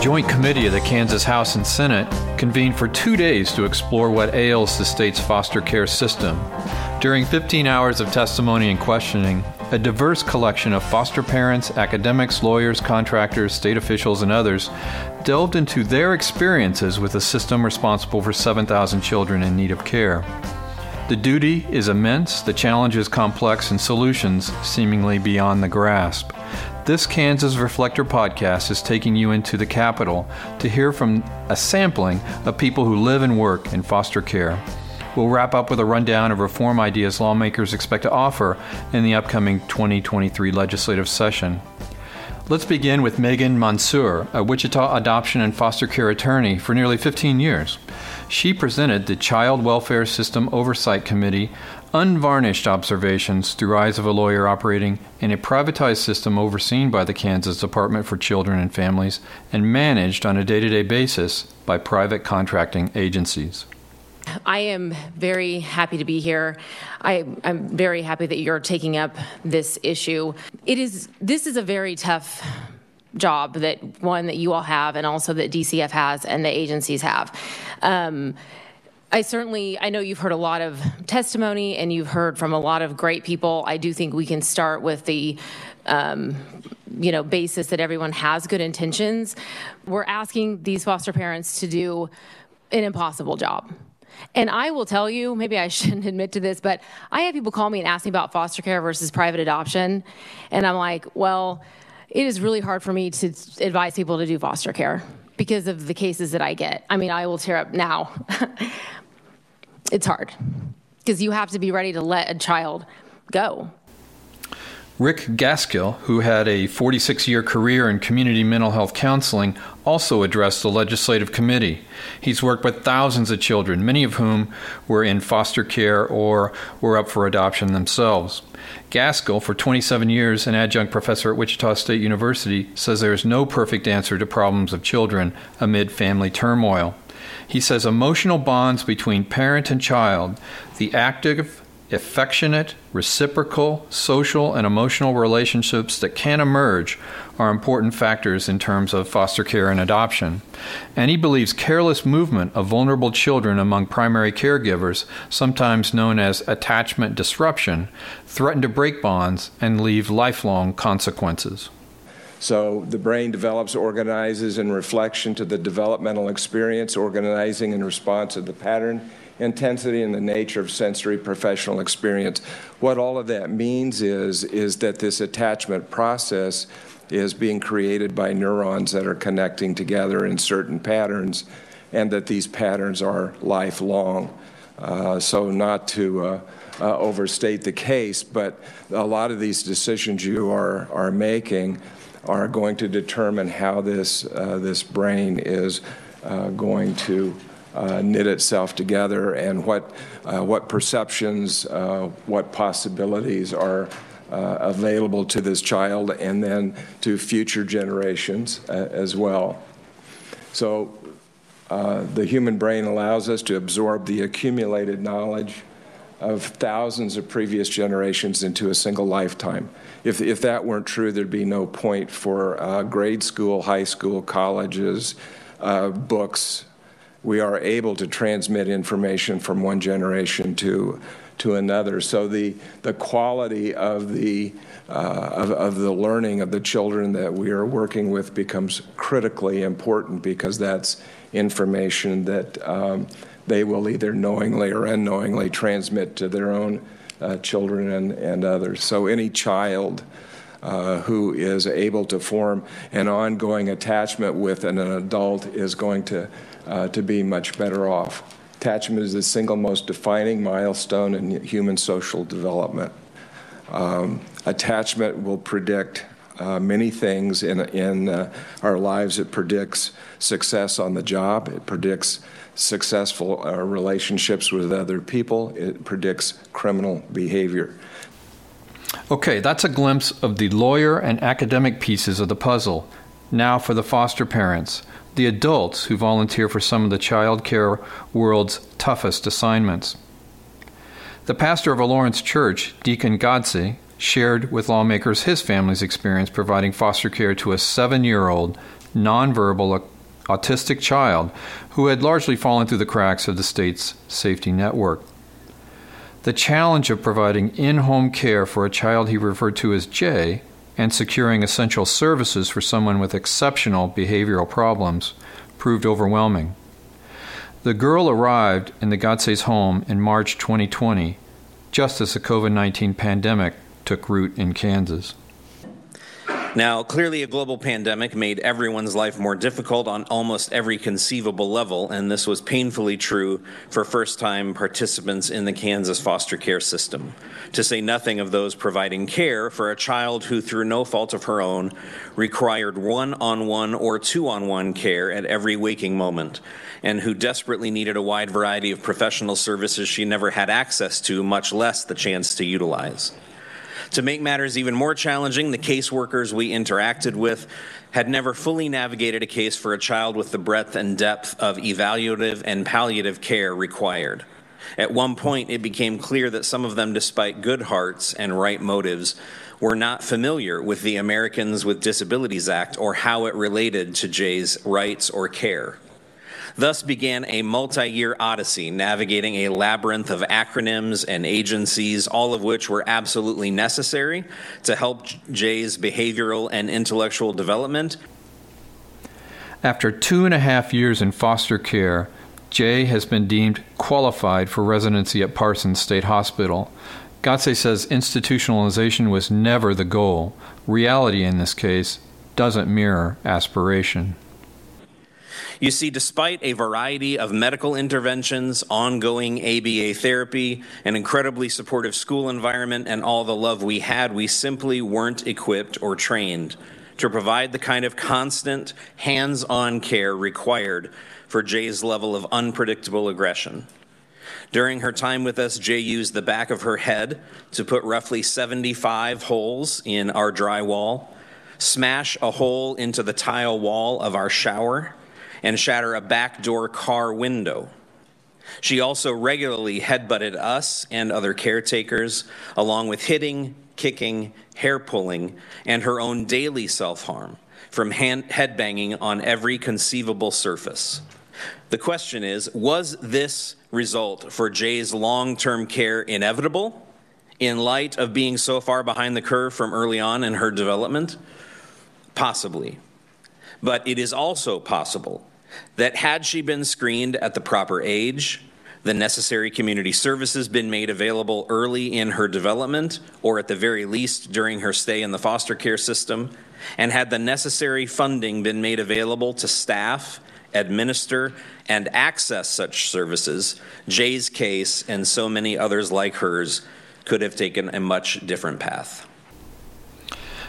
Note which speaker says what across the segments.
Speaker 1: Joint Committee of the Kansas House and Senate convened for two days to explore what ails the state's foster care system. During 15 hours of testimony and questioning, a diverse collection of foster parents, academics, lawyers, contractors, state officials, and others delved into their experiences with a system responsible for 7,000 children in need of care. The duty is immense, the challenge is complex, and solutions seemingly beyond the grasp. This Kansas Reflector podcast is taking you into the capital to hear from a sampling of people who live and work in foster care. We'll wrap up with a rundown of reform ideas lawmakers expect to offer in the upcoming 2023 legislative session. Let's begin with Megan Mansour, a Wichita adoption and foster care attorney for nearly 15 years. She presented the Child Welfare System Oversight Committee unvarnished observations through eyes of a lawyer operating in a privatized system overseen by the Kansas Department for Children and Families and managed on a day to day basis by private contracting agencies.
Speaker 2: I am very happy to be here. I, am very happy that you're taking up this issue. It is this is a very tough job that one that you all have, and also that DCF has, and the agencies have. Um, I certainly, I know you've heard a lot of testimony and you've heard from a lot of great people. I do think we can start with the um, you know basis that everyone has good intentions. We're asking these foster parents to do an impossible job. And I will tell you, maybe I shouldn't admit to this, but I have people call me and ask me about foster care versus private adoption. And I'm like, well, it is really hard for me to advise people to do foster care because of the cases that I get. I mean, I will tear up now. it's hard because you have to be ready to let a child go.
Speaker 1: Rick Gaskill, who had a 46 year career in community mental health counseling, also addressed the legislative committee. He's worked with thousands of children, many of whom were in foster care or were up for adoption themselves. Gaskill, for 27 years, an adjunct professor at Wichita State University, says there is no perfect answer to problems of children amid family turmoil. He says emotional bonds between parent and child, the active affectionate, reciprocal, social, and emotional relationships that can emerge are important factors in terms of foster care and adoption. And he believes careless movement of vulnerable children among primary caregivers, sometimes known as attachment disruption, threaten to break bonds and leave lifelong consequences.
Speaker 3: So the brain develops, organizes in reflection to the developmental experience, organizing in response to the pattern intensity and the nature of sensory professional experience. What all of that means is, is that this attachment process is being created by neurons that are connecting together in certain patterns, and that these patterns are lifelong. Uh, so, not to uh, uh, overstate the case, but a lot of these decisions you are, are making are going to determine how this, uh, this brain is uh, going to uh, knit itself together and what, uh, what perceptions, uh, what possibilities are uh, available to this child and then to future generations uh, as well. So uh, the human brain allows us to absorb the accumulated knowledge of thousands of previous generations into a single lifetime. If, if that weren't true, there'd be no point for grade school, high school, colleges, books, we are able to transmit information from one generation to to another. So the the quality of the uh, of, of the learning of the children that we are working with becomes critically important because that's information that um, they will either knowingly or unknowingly transmit to their own uh, children and, and others. So any child. Uh, who is able to form an ongoing attachment with an, an adult is going to uh, to be much better off. Attachment is the single most defining milestone in human social development. Um, attachment will predict uh, many things in, in uh, our lives. It predicts success on the job, it predicts successful uh, relationships with other people, it predicts criminal behavior.
Speaker 1: Okay, that's a glimpse of the lawyer and academic pieces of the puzzle. Now for the foster parents the adults who volunteer for some of the child care world's toughest assignments. The pastor of a Lawrence church, Deacon Godsey, shared with lawmakers his family's experience providing foster care to a seven year old nonverbal autistic child who had largely fallen through the cracks of the state's safety network. The challenge of providing in home care for a child he referred to as Jay and securing essential services for someone with exceptional behavioral problems proved overwhelming. The girl arrived in the Godsey's home in March 2020, just as the COVID 19 pandemic took root in Kansas.
Speaker 4: Now, clearly, a global pandemic made everyone's life more difficult on almost every conceivable level, and this was painfully true for first time participants in the Kansas foster care system. To say nothing of those providing care for a child who, through no fault of her own, required one on one or two on one care at every waking moment, and who desperately needed a wide variety of professional services she never had access to, much less the chance to utilize. To make matters even more challenging, the caseworkers we interacted with had never fully navigated a case for a child with the breadth and depth of evaluative and palliative care required. At one point, it became clear that some of them, despite good hearts and right motives, were not familiar with the Americans with Disabilities Act or how it related to Jay's rights or care. Thus began a multi year odyssey navigating a labyrinth of acronyms and agencies, all of which were absolutely necessary to help Jay's behavioral and intellectual development.
Speaker 1: After two and a half years in foster care, Jay has been deemed qualified for residency at Parsons State Hospital. Godsey says institutionalization was never the goal. Reality in this case doesn't mirror aspiration.
Speaker 4: You see, despite a variety of medical interventions, ongoing ABA therapy, an incredibly supportive school environment, and all the love we had, we simply weren't equipped or trained to provide the kind of constant, hands on care required for Jay's level of unpredictable aggression. During her time with us, Jay used the back of her head to put roughly 75 holes in our drywall, smash a hole into the tile wall of our shower, and shatter a back door car window. She also regularly headbutted us and other caretakers, along with hitting, kicking, hair pulling, and her own daily self harm from hand- headbanging on every conceivable surface. The question is Was this result for Jay's long term care inevitable in light of being so far behind the curve from early on in her development? Possibly. But it is also possible that had she been screened at the proper age, the necessary community services been made available early in her development, or at the very least during her stay in the foster care system, and had the necessary funding been made available to staff, administer, and access such services, Jay's case and so many others like hers could have taken a much different path.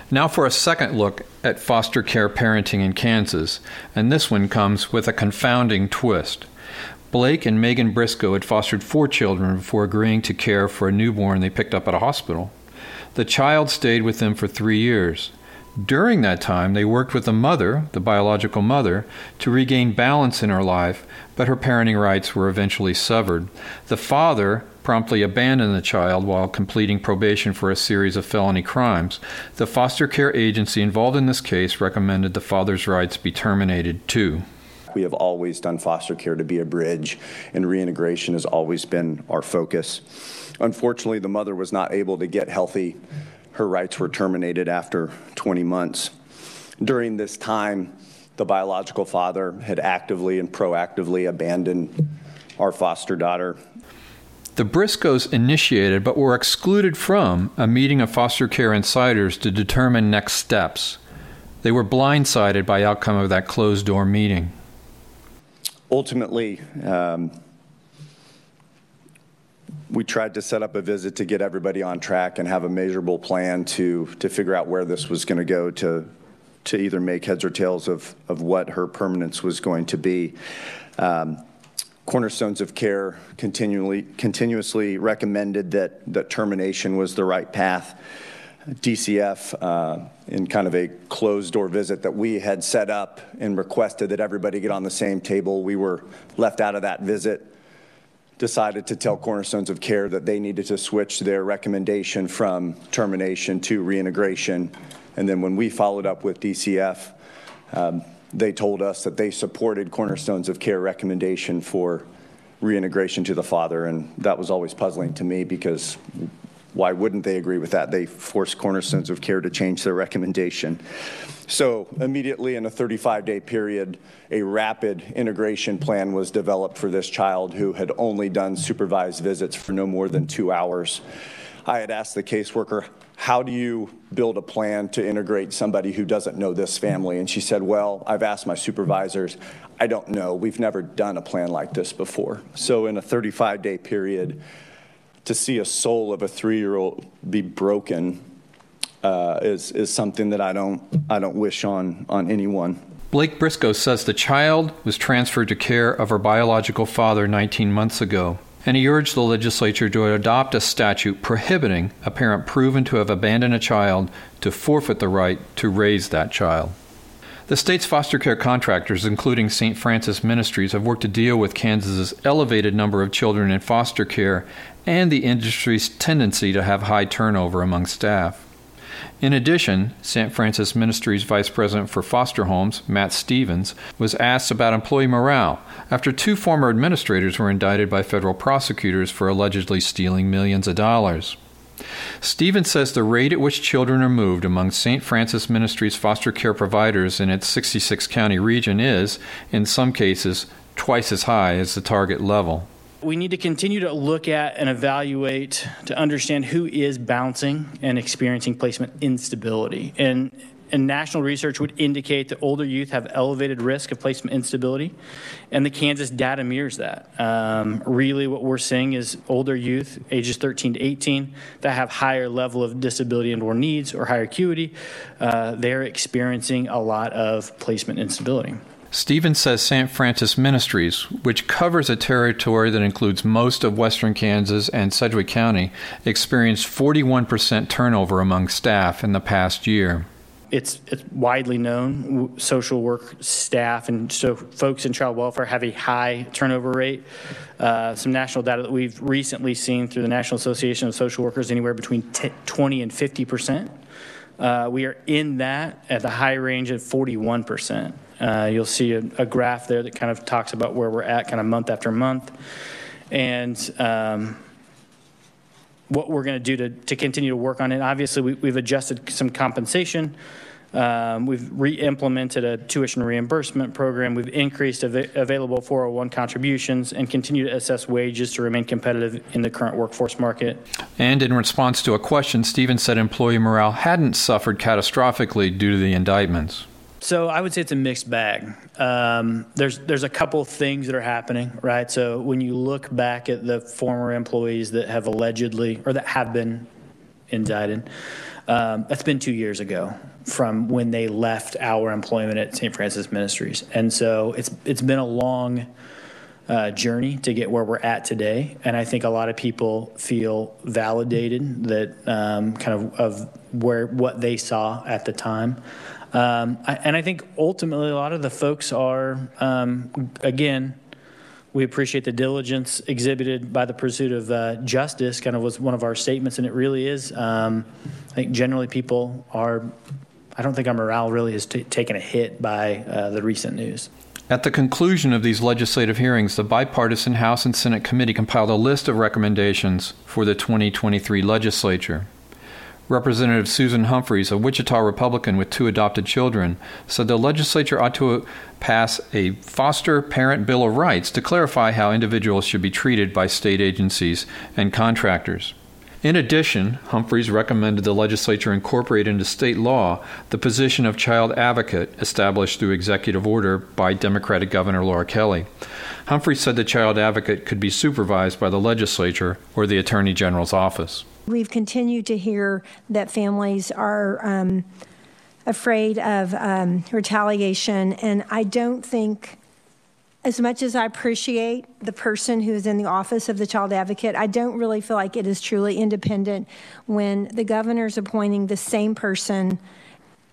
Speaker 1: Now for a second look at foster care parenting in Kansas, and this one comes with a confounding twist. Blake and Megan Briscoe had fostered four children before agreeing to care for a newborn they picked up at a hospital. The child stayed with them for three years. During that time, they worked with the mother, the biological mother, to regain balance in her life, but her parenting rights were eventually severed. The father promptly abandoned the child while completing probation for a series of felony crimes. The foster care agency involved in this case recommended the father's rights be terminated too.
Speaker 5: We have always done foster care to be a bridge, and reintegration has always been our focus. Unfortunately, the mother was not able to get healthy. Her rights were terminated after 20 months. During this time, the biological father had actively and proactively abandoned our foster daughter
Speaker 1: the Briscoes initiated but were excluded from a meeting of foster care insiders to determine next steps. They were blindsided by outcome of that closed door meeting.
Speaker 5: Ultimately, um, we tried to set up a visit to get everybody on track and have a measurable plan to to figure out where this was going to go to to either make heads or tails of of what her permanence was going to be. Um, Cornerstones of Care continually, continuously recommended that, that termination was the right path. DCF, uh, in kind of a closed door visit that we had set up and requested that everybody get on the same table, we were left out of that visit. Decided to tell Cornerstones of Care that they needed to switch their recommendation from termination to reintegration. And then when we followed up with DCF, um, they told us that they supported Cornerstones of Care recommendation for reintegration to the father, and that was always puzzling to me because why wouldn't they agree with that? They forced Cornerstones of Care to change their recommendation. So, immediately in a 35 day period, a rapid integration plan was developed for this child who had only done supervised visits for no more than two hours. I had asked the caseworker, How do you build a plan to integrate somebody who doesn't know this family? And she said, Well, I've asked my supervisors. I don't know. We've never done a plan like this before. So, in a 35 day period, to see a soul of a three year old be broken uh, is, is something that I don't, I don't wish on, on anyone.
Speaker 1: Blake Briscoe says the child was transferred to care of her biological father 19 months ago, and he urged the legislature to adopt a statute prohibiting a parent proven to have abandoned a child to forfeit the right to raise that child. The state's foster care contractors, including St. Francis Ministries, have worked to deal with Kansas's elevated number of children in foster care and the industry's tendency to have high turnover among staff. In addition, St. Francis Ministries Vice President for Foster Homes, Matt Stevens, was asked about employee morale after two former administrators were indicted by federal prosecutors for allegedly stealing millions of dollars. Stevens says the rate at which children are moved among St. Francis Ministries foster care providers in its 66 county region is, in some cases, twice as high as the target level
Speaker 6: we need to continue to look at and evaluate to understand who is bouncing and experiencing placement instability. And, and national research would indicate that older youth have elevated risk of placement instability, and the Kansas data mirrors that. Um, really, what we're seeing is older youth, ages 13 to 18, that have higher level of disability and/or needs or higher acuity, uh, they're experiencing a lot of placement instability.
Speaker 1: Stevens says St. Francis Ministries, which covers a territory that includes most of western Kansas and Sedgwick County, experienced 41% turnover among staff in the past year.
Speaker 6: It's, it's widely known social work staff and so folks in child welfare have a high turnover rate. Uh, some national data that we've recently seen through the National Association of Social Workers anywhere between 20 and 50 percent. Uh, we are in that at the high range of 41 percent. Uh, you'll see a, a, graph there that kind of talks about where we're at kind of month after month. And um, what we're going to do to, continue to work on it. Obviously, we, have adjusted some compensation. Um, we've re-implemented a tuition reimbursement program. We've increased av- available 401 contributions and continue to assess wages to remain competitive in the current workforce market.
Speaker 1: And in response to a question, Stevens said employee morale hadn't suffered catastrophically due to the indictments.
Speaker 6: So I would say it's a mixed bag. Um, there's there's a couple things that are happening, right? So when you look back at the former employees that have allegedly or that have been indicted, um, that's been two years ago from when they left our employment at St. Francis Ministries, and so it's it's been a long uh, journey to get where we're at today. And I think a lot of people feel validated that um, kind of of where what they saw at the time. Um, I, and I think ultimately a lot of the folks are, um, again, we appreciate the diligence exhibited by the pursuit of uh, justice, kind of was one of our statements, and it really is. Um, I think generally people are, I don't think our morale really has t- taken a hit by uh, the recent news.
Speaker 1: At the conclusion of these legislative hearings, the bipartisan House and Senate committee compiled a list of recommendations for the 2023 legislature. Representative Susan Humphries, a Wichita Republican with two adopted children, said the legislature ought to pass a foster parent bill of rights to clarify how individuals should be treated by state agencies and contractors. In addition, Humphries recommended the legislature incorporate into state law the position of child advocate established through executive order by Democratic Governor Laura Kelly. Humphries said the child advocate could be supervised by the legislature or the Attorney General's office.
Speaker 7: We've continued to hear that families are um, afraid of um, retaliation, and I don't think, as much as I appreciate the person who is in the office of the child advocate, I don't really feel like it is truly independent when the governor is appointing the same person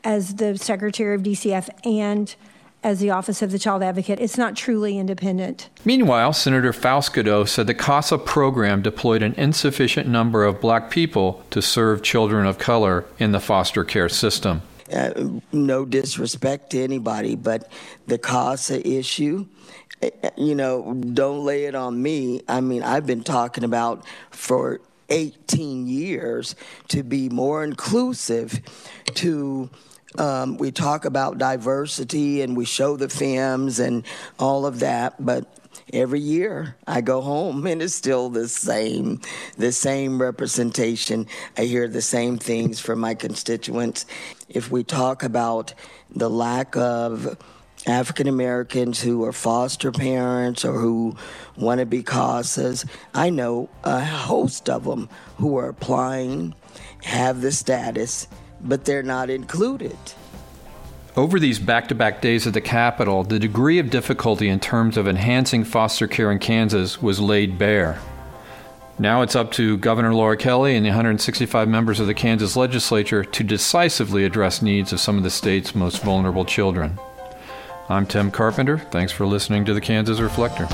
Speaker 7: as the secretary of DCF and as the Office of the Child Advocate. It's not truly independent.
Speaker 1: Meanwhile, Senator Faust-Goudeau said the CASA program deployed an insufficient number of black people to serve children of color in the foster care system.
Speaker 8: uh, no disrespect to anybody, but the CASA issue, eh, eh, you know, don't lay it on me. I mean, I've been talking about for 18 years to be more inclusive, to um, we talk about diversity and we show the films and all of that, but every year I go home and it's still the same, the same representation. I hear the same things from my constituents. If we talk about the lack of African Americans who are foster parents or who want to be CASAs, I know a host of them who are applying, have the status, but they're not included.
Speaker 1: Over these back to back days at the Capitol, the degree of difficulty in terms of enhancing foster care in Kansas was laid bare. Now it's up to Governor Laura Kelly and the 165 members of the Kansas legislature to decisively address needs of some of the state's most vulnerable children. I'm Tim Carpenter. Thanks for listening to the Kansas Reflector.